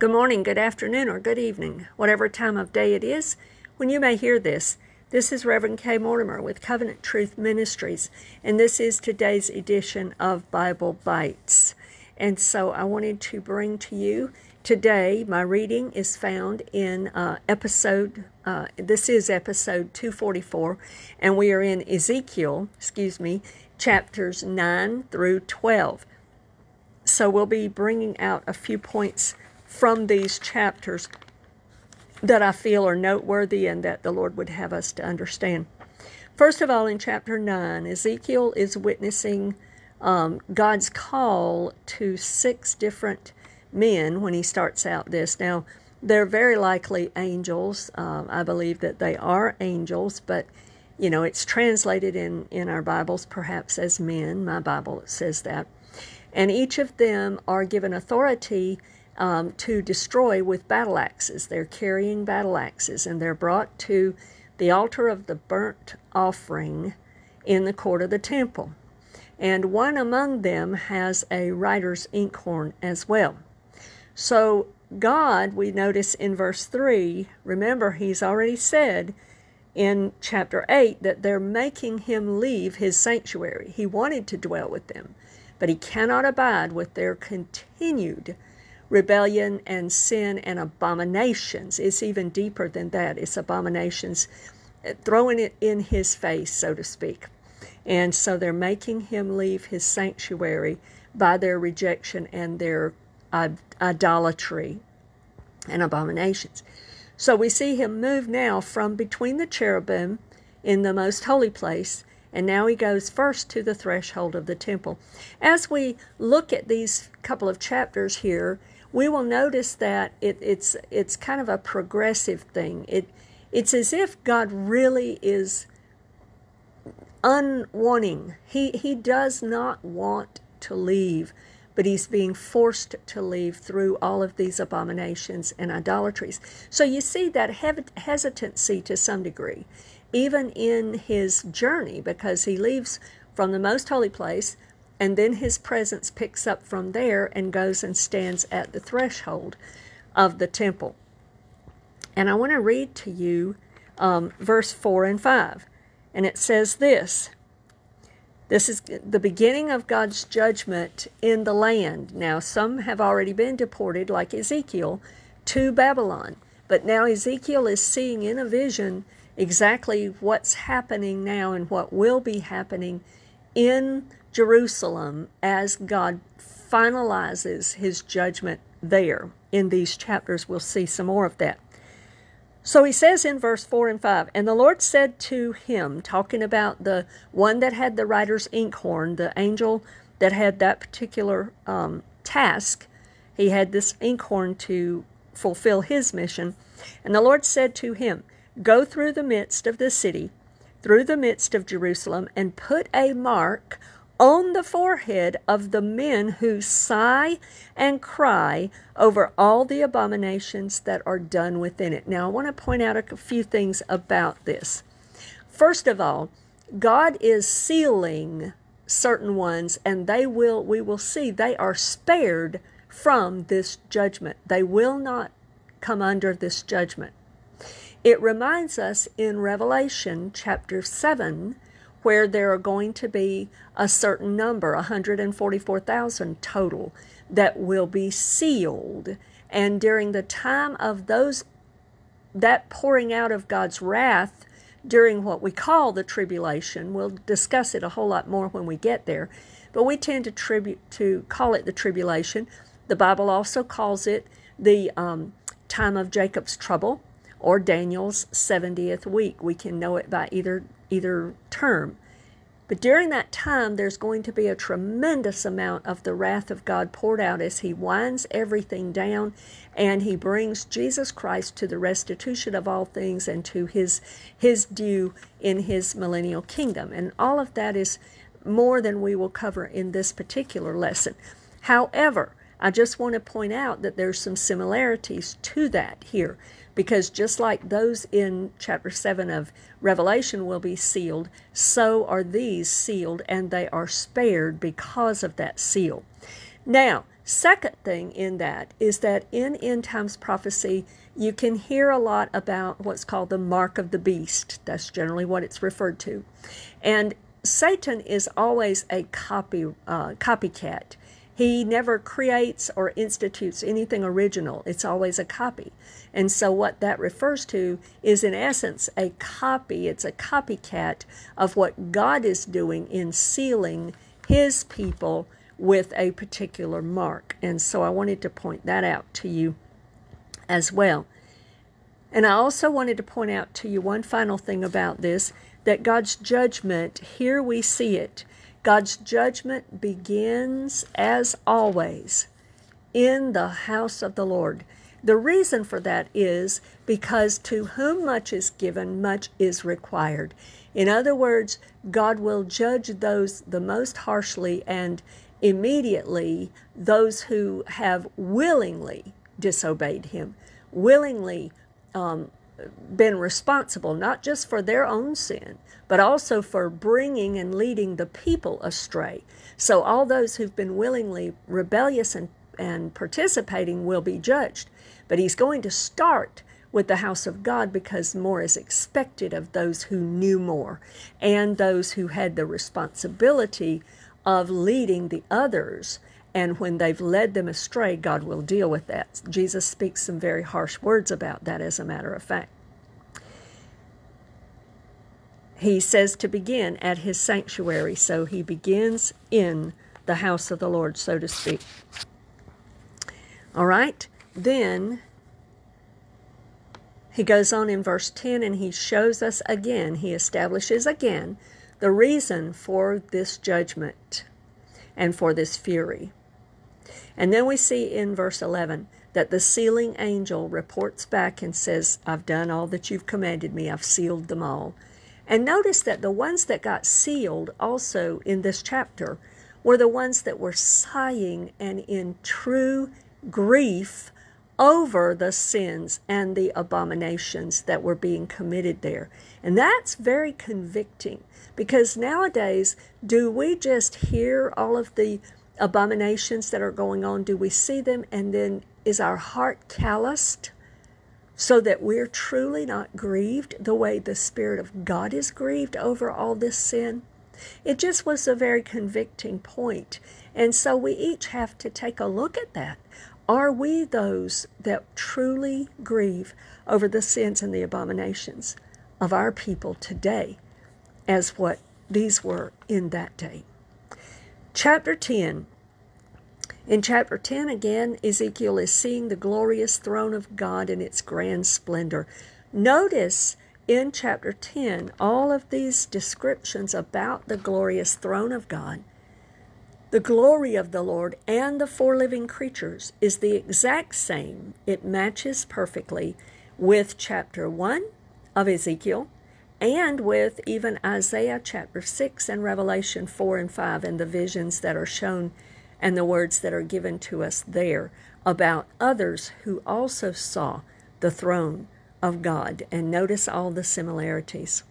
Good morning, good afternoon, or good evening, whatever time of day it is when you may hear this. This is Reverend K. Mortimer with Covenant Truth Ministries, and this is today's edition of Bible Bites. And so I wanted to bring to you today, my reading is found in uh, episode, uh, this is episode 244, and we are in Ezekiel, excuse me, chapters 9 through 12. So we'll be bringing out a few points from these chapters that I feel are noteworthy and that the Lord would have us to understand. First of all, in chapter 9, Ezekiel is witnessing um, God's call to six different men when he starts out this. Now, they're very likely angels. Um, I believe that they are angels, but you know, it's translated in, in our Bibles perhaps as men. My Bible says that. And each of them are given authority um, to destroy with battle axes. They're carrying battle axes and they're brought to the altar of the burnt offering in the court of the temple. And one among them has a writer's inkhorn as well. So, God, we notice in verse 3, remember, he's already said in chapter 8 that they're making him leave his sanctuary. He wanted to dwell with them, but he cannot abide with their continued rebellion and sin and abominations. It's even deeper than that. It's abominations, uh, throwing it in his face, so to speak. And so they're making him leave his sanctuary by their rejection and their idolatry and abominations. So we see him move now from between the cherubim in the most holy place and now he goes first to the threshold of the temple. As we look at these couple of chapters here, we will notice that it, it's it's kind of a progressive thing. It it's as if God really is unwanting. He he does not want to leave, but he's being forced to leave through all of these abominations and idolatries. So you see that hesitancy to some degree, even in his journey, because he leaves from the most holy place and then his presence picks up from there and goes and stands at the threshold of the temple. And I want to read to you um, verse 4 and 5. And it says this This is the beginning of God's judgment in the land. Now, some have already been deported, like Ezekiel, to Babylon. But now Ezekiel is seeing in a vision exactly what's happening now and what will be happening in Jerusalem as God finalizes his judgment there. In these chapters, we'll see some more of that. So he says in verse 4 and 5, And the Lord said to him, talking about the one that had the writer's inkhorn, the angel that had that particular um, task, he had this inkhorn to fulfill his mission. And the Lord said to him, Go through the midst of the city, through the midst of Jerusalem, and put a mark on the forehead of the men who sigh and cry over all the abominations that are done within it. Now, I want to point out a few things about this. First of all, God is sealing certain ones, and they will, we will see, they are spared from this judgment. They will not come under this judgment. It reminds us in Revelation chapter 7 where there are going to be a certain number, 144,000 total, that will be sealed. And during the time of those, that pouring out of God's wrath during what we call the tribulation, we'll discuss it a whole lot more when we get there, but we tend to tribute to call it the tribulation. The Bible also calls it the um, time of Jacob's trouble or Daniel's 70th week. We can know it by either either term. But during that time, there's going to be a tremendous amount of the wrath of God poured out as He winds everything down and He brings Jesus Christ to the restitution of all things and to His, his due in His millennial kingdom. And all of that is more than we will cover in this particular lesson. However, I just want to point out that there's some similarities to that here because just like those in chapter 7 of Revelation will be sealed, so are these sealed and they are spared because of that seal. Now, Second thing in that is that in end times prophecy, you can hear a lot about what's called the mark of the beast. That's generally what it's referred to. And Satan is always a copy uh, copycat. He never creates or institutes anything original. It's always a copy. And so, what that refers to is, in essence, a copy. It's a copycat of what God is doing in sealing His people with a particular mark. And so, I wanted to point that out to you as well. And I also wanted to point out to you one final thing about this that God's judgment, here we see it, God's judgment begins, as always, in the house of the Lord. The reason for that is because to whom much is given, much is required. In other words, God will judge those the most harshly and immediately those who have willingly disobeyed Him, willingly um, been responsible not just for their own sin, but also for bringing and leading the people astray. So all those who've been willingly rebellious and, and participating will be judged. But he's going to start with the house of God because more is expected of those who knew more and those who had the responsibility of leading the others. And when they've led them astray, God will deal with that. Jesus speaks some very harsh words about that, as a matter of fact. He says to begin at his sanctuary, so he begins in the house of the Lord, so to speak. All right, then he goes on in verse 10 and he shows us again, he establishes again the reason for this judgment and for this fury. And then we see in verse 11 that the sealing angel reports back and says, I've done all that you've commanded me, I've sealed them all. And notice that the ones that got sealed also in this chapter were the ones that were sighing and in true grief over the sins and the abominations that were being committed there. And that's very convicting because nowadays, do we just hear all of the abominations that are going on? Do we see them and then is our heart calloused? so that we're truly not grieved the way the Spirit of God is grieved over all this sin. It just was a very convicting point. And so we each have to take a look at that. Are we those that truly grieve over the sins and the abominations of our people today as what these were in that day? Chapter 10 in chapter 10, again, Ezekiel is seeing the glorious throne of God in its grand splendor. Notice in chapter 10 all of these descriptions about the glorious throne of God. The glory of the Lord and the four living creatures is the exact same. It matches perfectly with chapter 1 of Ezekiel and with even Isaiah chapter 6 and Revelation 4 and 5 and the visions that are shown and the words that are given to us there about others who also saw the throne of God. And notice all the similarities.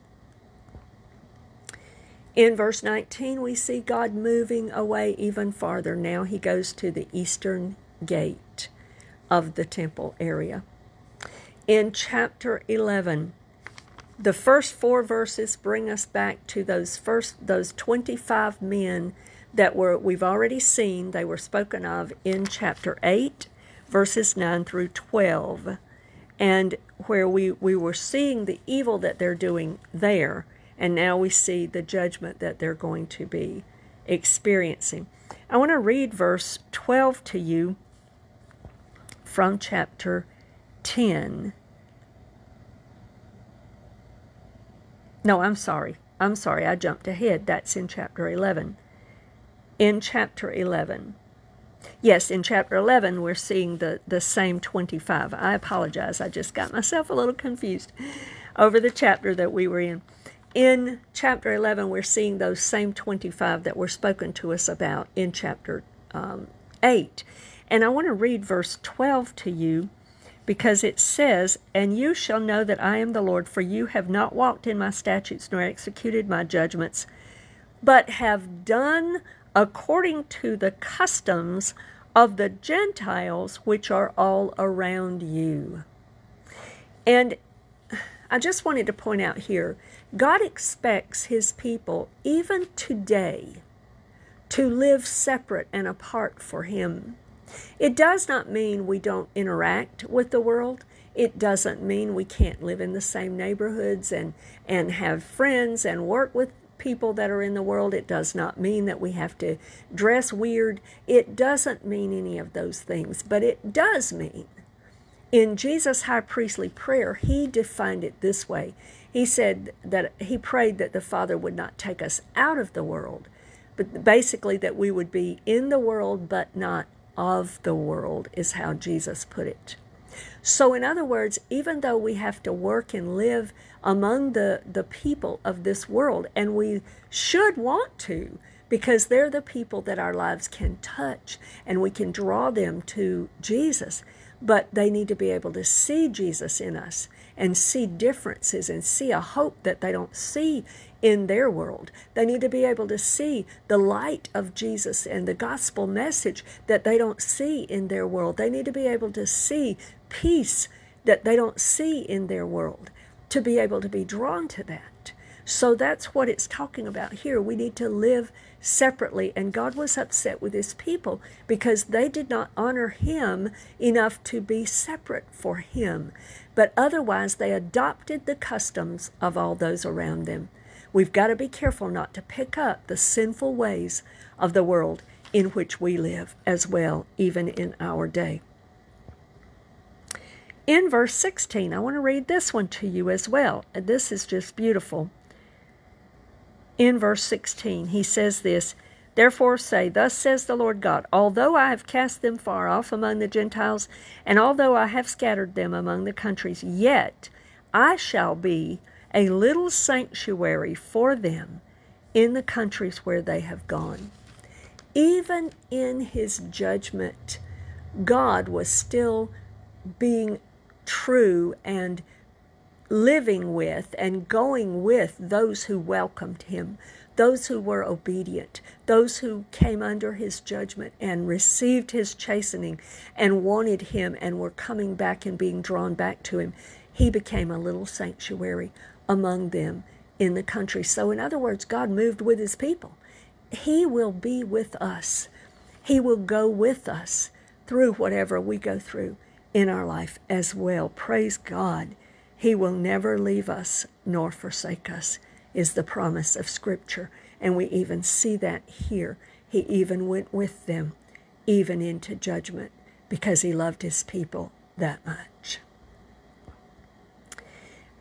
In verse 19, we see God moving away even farther. Now he goes to the eastern gate of the temple area. In chapter 11, the first four verses bring us back to those first those 25 men that were we've already seen they were spoken of in chapter 8 verses 9 through 12 and where we, we were seeing the evil that they're doing there and now we see the judgment that they're going to be experiencing. I want to read verse 12 to you from chapter 10 no i'm sorry i'm sorry i jumped ahead that's in chapter 11 in chapter 11. Yes, in chapter 11, we're seeing the, the same 25. I apologize, I just got myself a little confused over the chapter that we were in. In chapter 11, we're seeing those same 25 that were spoken to us about in chapter um, 8. And I want to read verse 12 to you because it says, And you shall know that I am the Lord, for you have not walked in my statutes nor executed my judgments, but have done according to the customs of the Gentiles which are all around you. And I just wanted to point out here God expects his people, even today, to live separate and apart for him. It does not mean we don't interact with the world. It doesn't mean we can't live in the same neighborhoods and, and have friends and work with people that are in the world. It does not mean that we have to dress weird. It doesn't mean any of those things. But it does mean in Jesus' high priestly prayer, he defined it this way. He said that he prayed that the Father would not take us out of the world, but basically that we would be in the world but not of the world, is how Jesus put it. So, in other words, even though we have to work and live among the, the people of this world, and we should want to, because they're the people that our lives can touch and we can draw them to Jesus, but they need to be able to see Jesus in us and see differences and see a hope that they don't see in their world. They need to be able to see the light of Jesus and the gospel message that they don't see in their world. They need to be able to see peace that they don't see in their world to be able to be drawn to that. So that's what it's talking about here. We need to live separately. And God was upset with his people because they did not honor him enough to be separate for him. But otherwise, they adopted the customs of all those around them. We've got to be careful not to pick up the sinful ways of the world in which we live as well, even in our day in verse 16. I want to read this one to you as well. This is just beautiful. In verse 16, he says this Therefore say, Thus says the Lord God, although I have cast them far off among the Gentiles, and although I have scattered them among the countries, yet I shall be a little sanctuary for them in the countries where they have gone. Even in his judgment, God was still being true and living with and going with those who welcomed him, those who were obedient, those who came under his judgment and received his chastening and wanted him and were coming back and being drawn back to him. He became a little sanctuary among them in the country. So, in other words, God moved with his people. He will be with us, He will go with us through whatever we go through in our life as well. Praise God. He will never leave us nor forsake us, is the promise of Scripture. And we even see that here. He even went with them, even into judgment, because he loved his people that much.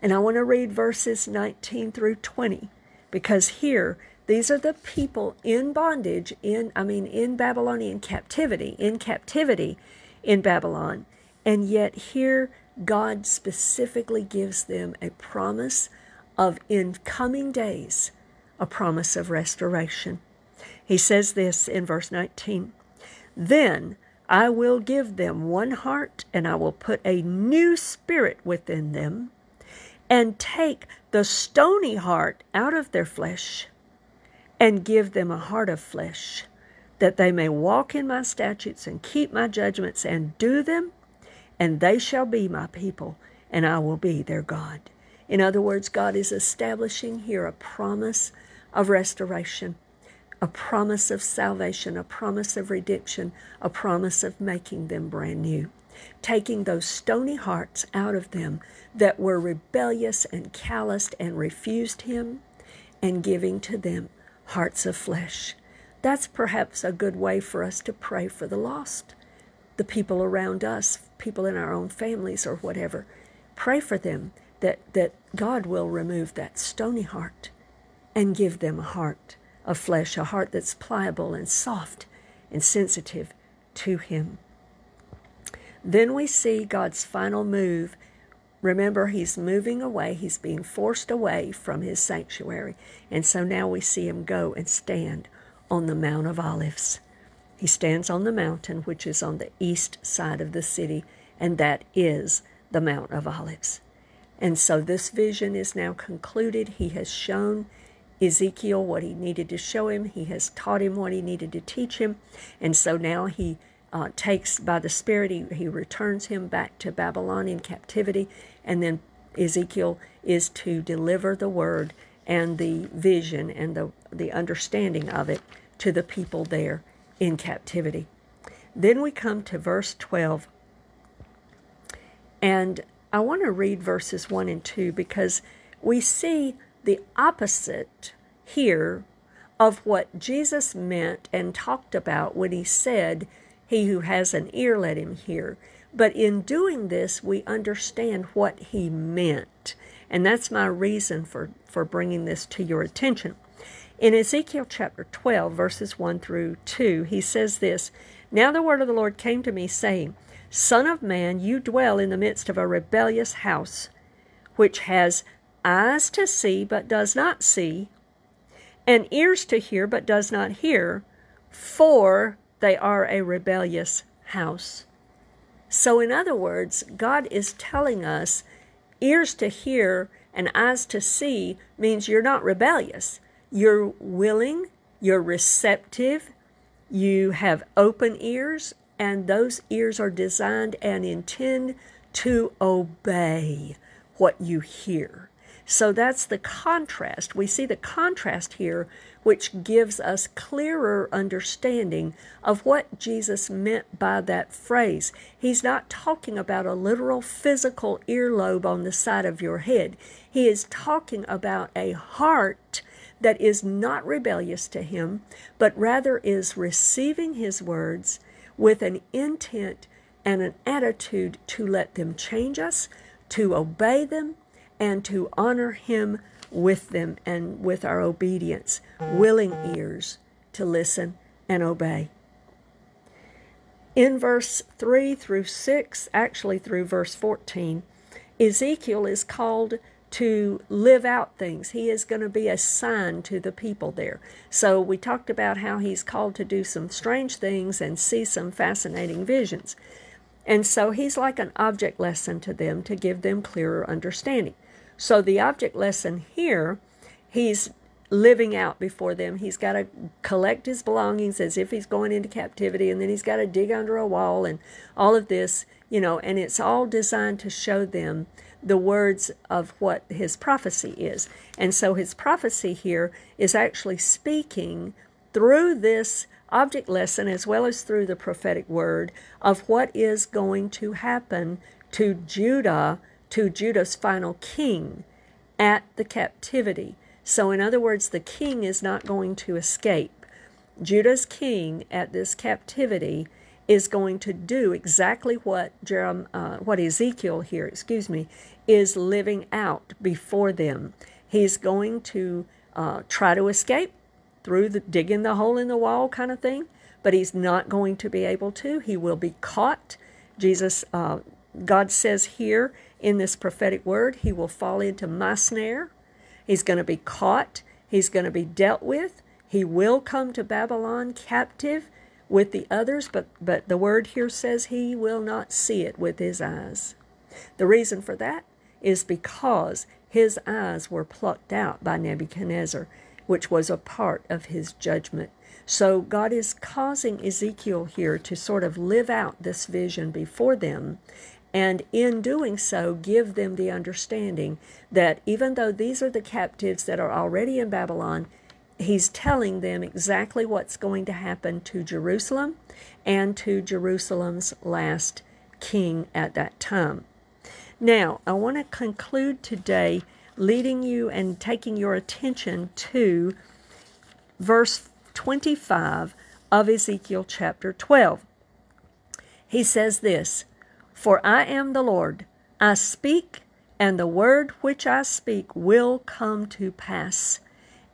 And I want to read verses 19 through 20, because here, these are the people in bondage, in, I mean, in Babylonian captivity, in captivity in Babylon. And yet, here, God specifically gives them a promise of in coming days, a promise of restoration. He says this in verse 19 Then I will give them one heart, and I will put a new spirit within them, and take the stony heart out of their flesh, and give them a heart of flesh, that they may walk in my statutes and keep my judgments and do them and they shall be my people, and I will be their God. In other words, God is establishing here a promise of restoration, a promise of salvation, a promise of redemption, a promise of making them brand new. Taking those stony hearts out of them that were rebellious and calloused and refused Him, and giving to them hearts of flesh. That's perhaps a good way for us to pray for the lost the people around us, people in our own families or whatever. Pray for them that, that God will remove that stony heart and give them a heart of flesh, a heart that's pliable and soft and sensitive to Him. Then we see God's final move. Remember, He's moving away, He's being forced away from His sanctuary. And so now we see Him go and stand on the Mount of Olives. He stands on the mountain which is on the east side of the city, and that is the Mount of Olives. And so this vision is now concluded. He has shown Ezekiel what he needed to show him, he has taught him what he needed to teach him, and so now he uh, takes by the Spirit, he, he returns him back to Babylonian captivity, and then Ezekiel is to deliver the word and the vision and the, the understanding of it to the people there in captivity. Then we come to verse 12. And I want to read verses 1 and 2 because we see the opposite here of what Jesus meant and talked about when he said, He who has an ear, let him hear. But in doing this, we understand what he meant. And that's my reason for, for bringing this to your attention. In Ezekiel chapter 12, verses 1 through 2, he says this Now the word of the Lord came to me, saying, Son of man, you dwell in the midst of a rebellious house, which has eyes to see but does not see, and ears to hear but does not hear, for they are a rebellious house. So, in other words, God is telling us ears to hear and eyes to see means you're not rebellious. You're willing, you're receptive, you have open ears, and those ears are designed and intend to obey what you hear. So that's the contrast. We see the contrast here, which gives us clearer understanding of what Jesus meant by that phrase. He's not talking about a literal physical earlobe on the side of your head, he is talking about a heart that is not rebellious to him, but rather is receiving his words with an intent and an attitude to let them change us, to obey them, and to honor him with them and with our obedience, willing ears to listen and obey. In verse 3 through 6, actually through verse 14, Ezekiel is called to live out things. He is going to be a sign to the people there. So we talked about how he's called to do some strange things and see some fascinating visions. And so he's like an object lesson to them to give them clearer understanding. So the object lesson here, he's living out before them. He's got to collect his belongings as if he's going into captivity, and then he's got to dig under a wall and all of this, you know, and it's all designed to show them the words of what his prophecy is. And so his prophecy here is actually speaking through this object lesson as well as through the prophetic word of what is going to happen to Judah, to Judah's final king at the captivity. So, in other words, the king is not going to escape. Judah's king at this captivity is going to do exactly what Jerem, uh, what Ezekiel here, excuse me, is living out before them. He's going to uh, try to escape through the digging the hole in the wall kind of thing, but he's not going to be able to. He will be caught. Jesus, uh, God says here in this prophetic word, he will fall into my snare. He's going to be caught. He's going to be dealt with. He will come to Babylon captive with the others, but, but the word here says he will not see it with his eyes. The reason for that is because his eyes were plucked out by Nebuchadnezzar, which was a part of his judgment. So God is causing Ezekiel here to sort of live out this vision before them, and in doing so, give them the understanding that even though these are the captives that are already in Babylon, he's telling them exactly what's going to happen to Jerusalem and to Jerusalem's last king at that time. Now, I want to conclude today leading you and taking your attention to verse 25 of Ezekiel chapter 12. He says this For I am the Lord, I speak, and the word which I speak will come to pass.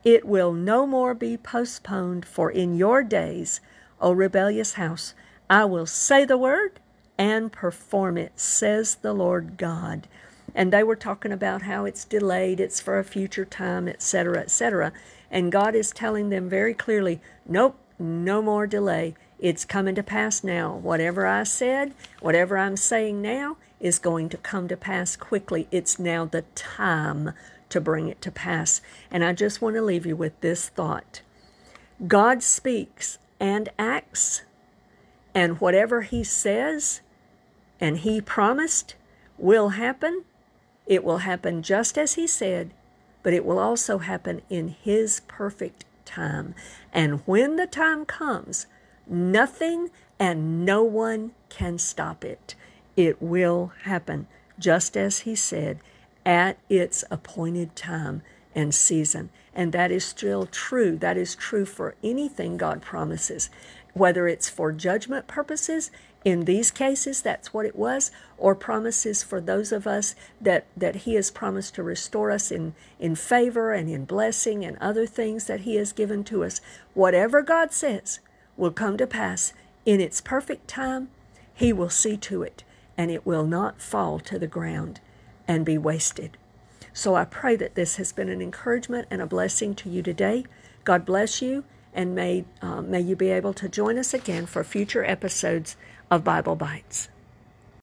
It will no more be postponed, for in your days, O rebellious house, I will say the word and perform it, says the Lord God. And they were talking about how it's delayed, it's for a future time, etc., etc. And God is telling them very clearly, nope, no more delay. It's coming to pass now. Whatever I said, whatever I'm saying now, is going to come to pass quickly. It's now the time to bring it to pass. And I just want to leave you with this thought God speaks and acts And whatever He says and He promised will happen, it will happen just as He said, but it will also happen in His perfect time. And when the time comes, nothing and no one can stop it. It will happen just as He said at its appointed time and season. And that is still true. That is true for anything God promises, whether it's for judgment purposes. In these cases, that's what it was, or promises for those of us that, that He has promised to restore us in, in favor and in blessing and other things that He has given to us. Whatever God says will come to pass in its perfect time. He will see to it, and it will not fall to the ground and be wasted. So I pray that this has been an encouragement and a blessing to you today. God bless you, and may, uh, may you be able to join us again for future episodes of Bible Bites.